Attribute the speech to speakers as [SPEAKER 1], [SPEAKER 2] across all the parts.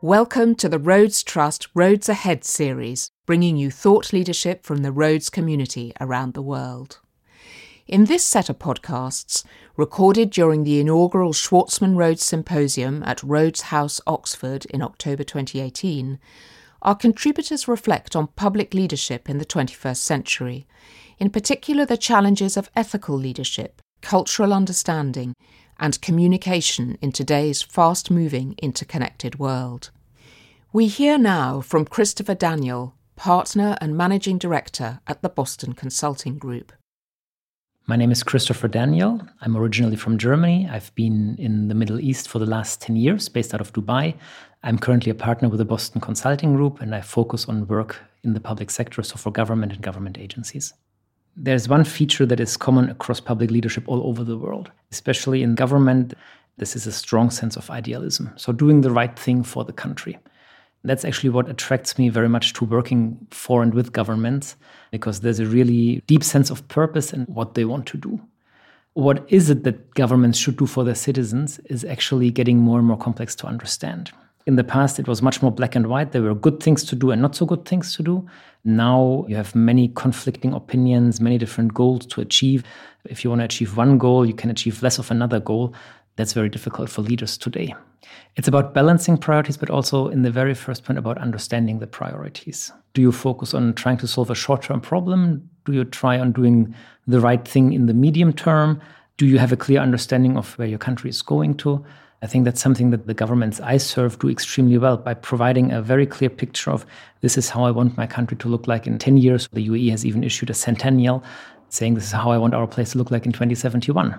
[SPEAKER 1] Welcome to the Rhodes Trust Rhodes Ahead series, bringing you thought leadership from the Rhodes community around the world. In this set of podcasts, recorded during the inaugural Schwarzman Rhodes Symposium at Rhodes House, Oxford in October 2018, our contributors reflect on public leadership in the 21st century, in particular the challenges of ethical leadership, cultural understanding, and communication in today's fast moving, interconnected world. We hear now from Christopher Daniel, partner and managing director at the Boston Consulting Group.
[SPEAKER 2] My name is Christopher Daniel. I'm originally from Germany. I've been in the Middle East for the last 10 years, based out of Dubai. I'm currently a partner with the Boston Consulting Group, and I focus on work in the public sector, so for government and government agencies. There's one feature that is common across public leadership all over the world, especially in government. This is a strong sense of idealism. So, doing the right thing for the country. That's actually what attracts me very much to working for and with governments, because there's a really deep sense of purpose and what they want to do. What is it that governments should do for their citizens is actually getting more and more complex to understand. In the past, it was much more black and white. There were good things to do and not so good things to do. Now you have many conflicting opinions, many different goals to achieve. If you want to achieve one goal, you can achieve less of another goal. That's very difficult for leaders today. It's about balancing priorities, but also in the very first point about understanding the priorities. Do you focus on trying to solve a short term problem? Do you try on doing the right thing in the medium term? Do you have a clear understanding of where your country is going to? I think that's something that the governments I serve do extremely well by providing a very clear picture of this is how I want my country to look like in 10 years. The UAE has even issued a centennial saying this is how I want our place to look like in 2071.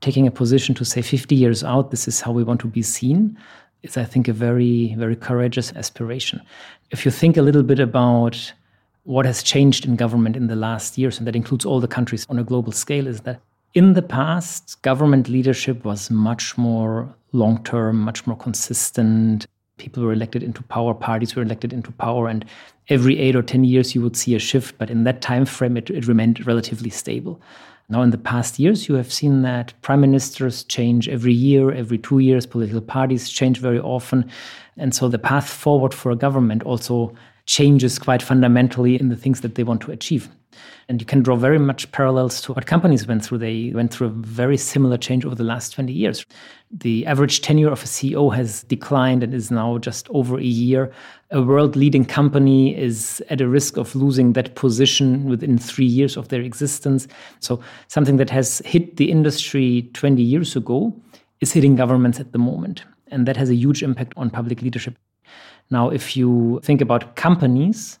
[SPEAKER 2] Taking a position to say 50 years out, this is how we want to be seen is, I think, a very, very courageous aspiration. If you think a little bit about what has changed in government in the last years, and that includes all the countries on a global scale, is that in the past, government leadership was much more long term, much more consistent. People were elected into power, parties were elected into power, and every eight or 10 years you would see a shift. But in that time frame, it, it remained relatively stable. Now, in the past years, you have seen that prime ministers change every year, every two years, political parties change very often. And so the path forward for a government also changes quite fundamentally in the things that they want to achieve. And you can draw very much parallels to what companies went through. They went through a very similar change over the last 20 years. The average tenure of a CEO has declined and is now just over a year. A world leading company is at a risk of losing that position within three years of their existence. So, something that has hit the industry 20 years ago is hitting governments at the moment. And that has a huge impact on public leadership. Now, if you think about companies,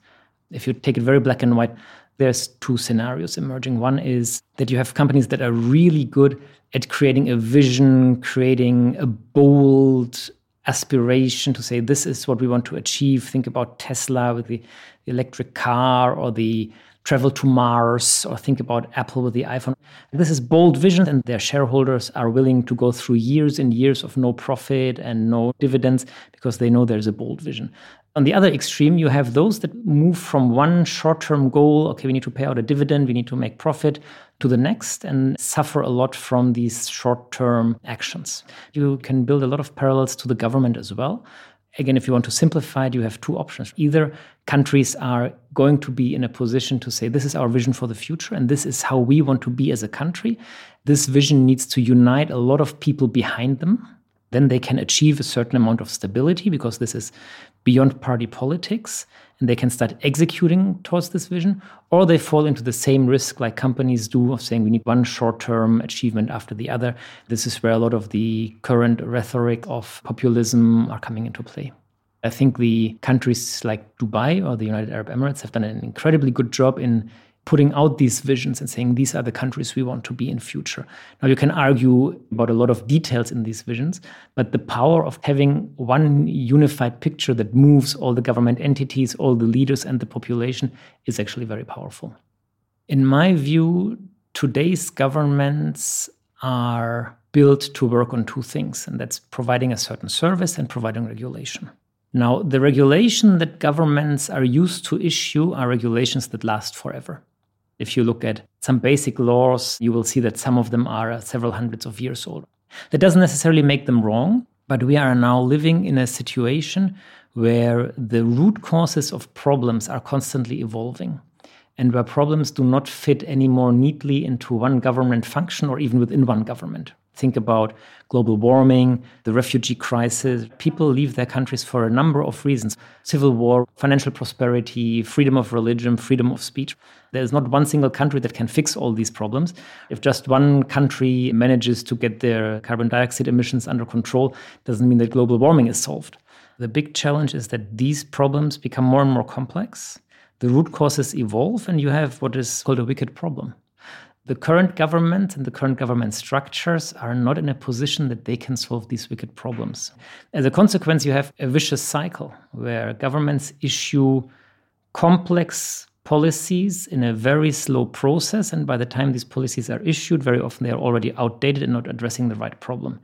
[SPEAKER 2] if you take it very black and white, there's two scenarios emerging. One is that you have companies that are really good at creating a vision, creating a bold aspiration to say, this is what we want to achieve. Think about Tesla with the electric car or the travel to Mars, or think about Apple with the iPhone. This is bold vision, and their shareholders are willing to go through years and years of no profit and no dividends because they know there's a bold vision. On the other extreme, you have those that move from one short term goal, okay, we need to pay out a dividend, we need to make profit, to the next and suffer a lot from these short term actions. You can build a lot of parallels to the government as well. Again, if you want to simplify it, you have two options. Either countries are going to be in a position to say, this is our vision for the future, and this is how we want to be as a country. This vision needs to unite a lot of people behind them then they can achieve a certain amount of stability because this is beyond party politics and they can start executing towards this vision, or they fall into the same risk like companies do of saying we need one short term achievement after the other. This is where a lot of the current rhetoric of populism are coming into play. I think the countries like Dubai or the United Arab Emirates have done an incredibly good job in putting out these visions and saying these are the countries we want to be in future. Now you can argue about a lot of details in these visions, but the power of having one unified picture that moves all the government entities, all the leaders and the population is actually very powerful. In my view, today's governments are built to work on two things, and that's providing a certain service and providing regulation. Now, the regulation that governments are used to issue are regulations that last forever. If you look at some basic laws, you will see that some of them are uh, several hundreds of years old. That doesn't necessarily make them wrong. But we are now living in a situation where the root causes of problems are constantly evolving and where problems do not fit any more neatly into one government function or even within one government. Think about global warming, the refugee crisis. People leave their countries for a number of reasons civil war, financial prosperity, freedom of religion, freedom of speech. There's not one single country that can fix all these problems. If just one country manages to get their carbon dioxide emissions under control, doesn't mean that global warming is solved. The big challenge is that these problems become more and more complex. The root causes evolve, and you have what is called a wicked problem the current government and the current government structures are not in a position that they can solve these wicked problems. As a consequence, you have a vicious cycle where governments issue complex policies in a very slow process. And by the time these policies are issued, very often they are already outdated and not addressing the right problem.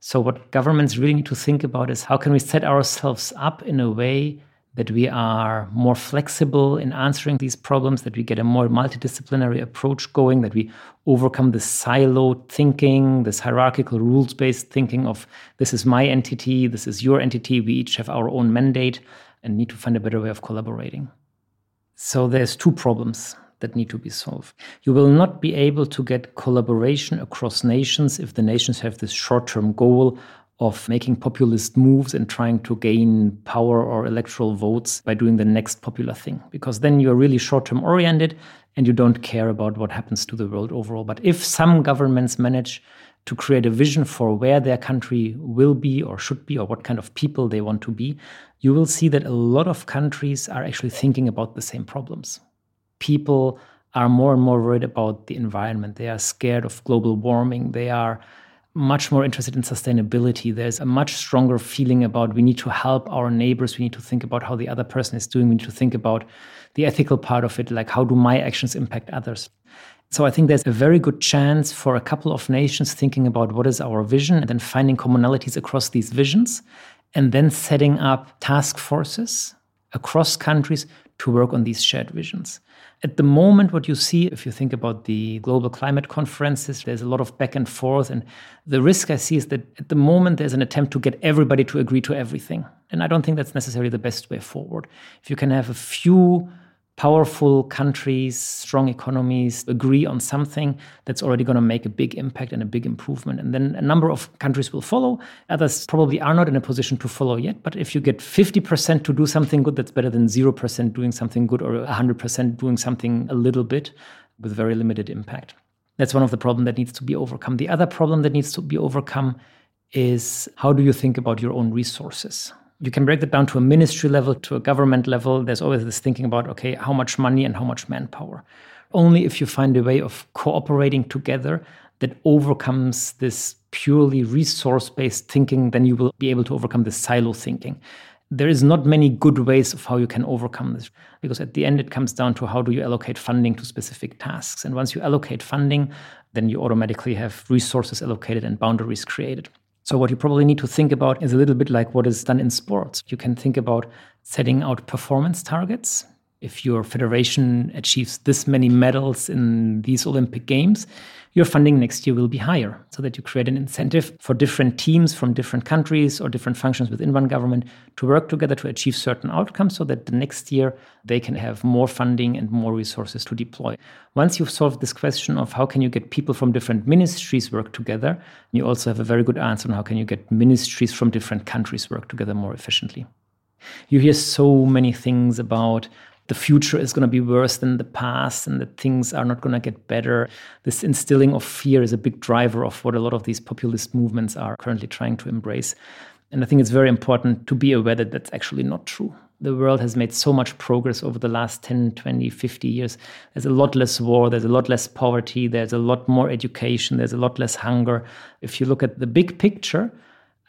[SPEAKER 2] So, what governments really need to think about is how can we set ourselves up in a way that we are more flexible in answering these problems, that we get a more multidisciplinary approach going, that we overcome the siloed thinking, this hierarchical rules based thinking of this is my entity, this is your entity, we each have our own mandate and need to find a better way of collaborating. So there's two problems that need to be solved. You will not be able to get collaboration across nations if the nations have this short term goal of making populist moves and trying to gain power or electoral votes by doing the next popular thing. Because then you're really short term oriented and you don't care about what happens to the world overall. But if some governments manage to create a vision for where their country will be or should be or what kind of people they want to be, you will see that a lot of countries are actually thinking about the same problems. People are more and more worried about the environment. They are scared of global warming. They are much more interested in sustainability. There's a much stronger feeling about we need to help our neighbors. We need to think about how the other person is doing. We need to think about the ethical part of it, like how do my actions impact others. So I think there's a very good chance for a couple of nations thinking about what is our vision and then finding commonalities across these visions and then setting up task forces across countries to work on these shared visions. At the moment, what you see, if you think about the global climate conferences, there's a lot of back and forth. And the risk I see is that at the moment, there's an attempt to get everybody to agree to everything. And I don't think that's necessarily the best way forward. If you can have a few powerful countries, strong economies agree on something that's already going to make a big impact and a big improvement. And then a number of countries will follow. Others probably are not in a position to follow yet. But if you get 50% to do something good, that's better than 0% doing something good or 100% doing something a little bit with very limited impact. That's one of the problems that needs to be overcome. The other problem that needs to be overcome is how do you think about your own resources? You can break that down to a ministry level, to a government level. There's always this thinking about, okay, how much money and how much manpower. Only if you find a way of cooperating together that overcomes this purely resource based thinking, then you will be able to overcome this silo thinking. There is not many good ways of how you can overcome this because at the end it comes down to how do you allocate funding to specific tasks. And once you allocate funding, then you automatically have resources allocated and boundaries created. So, what you probably need to think about is a little bit like what is done in sports. You can think about setting out performance targets. If your federation achieves this many medals in these Olympic Games, your funding next year will be higher so that you create an incentive for different teams from different countries or different functions within one government to work together to achieve certain outcomes so that the next year they can have more funding and more resources to deploy. Once you've solved this question of how can you get people from different ministries work together, you also have a very good answer on how can you get ministries from different countries work together more efficiently. You hear so many things about the future is going to be worse than the past and that things are not going to get better. This instilling of fear is a big driver of what a lot of these populist movements are currently trying to embrace. And I think it's very important to be aware that that's actually not true. The world has made so much progress over the last 10, 20, 50 years. There's a lot less war, there's a lot less poverty, there's a lot more education, there's a lot less hunger. If you look at the big picture,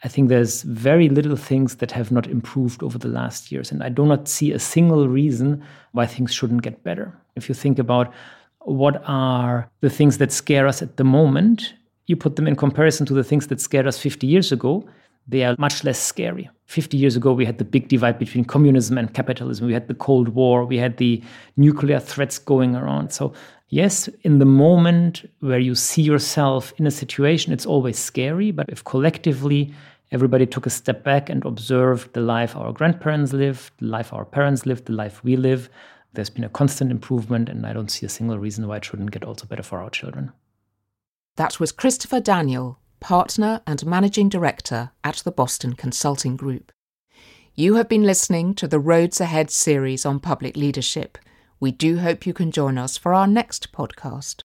[SPEAKER 2] I think there's very little things that have not improved over the last years. And I do not see a single reason why things shouldn't get better. If you think about what are the things that scare us at the moment, you put them in comparison to the things that scared us 50 years ago, they are much less scary. 50 years ago, we had the big divide between communism and capitalism. We had the Cold War. We had the nuclear threats going around. So Yes, in the moment where you see yourself in a situation, it's always scary. But if collectively everybody took a step back and observed the life our grandparents lived, the life our parents lived, the life we live. There's been a constant improvement, and I don't see a single reason why it shouldn't get also better for our children.
[SPEAKER 1] That was Christopher Daniel, partner and managing director at the Boston Consulting Group. You have been listening to the Rhodes Ahead series on public leadership. We do hope you can join us for our next podcast.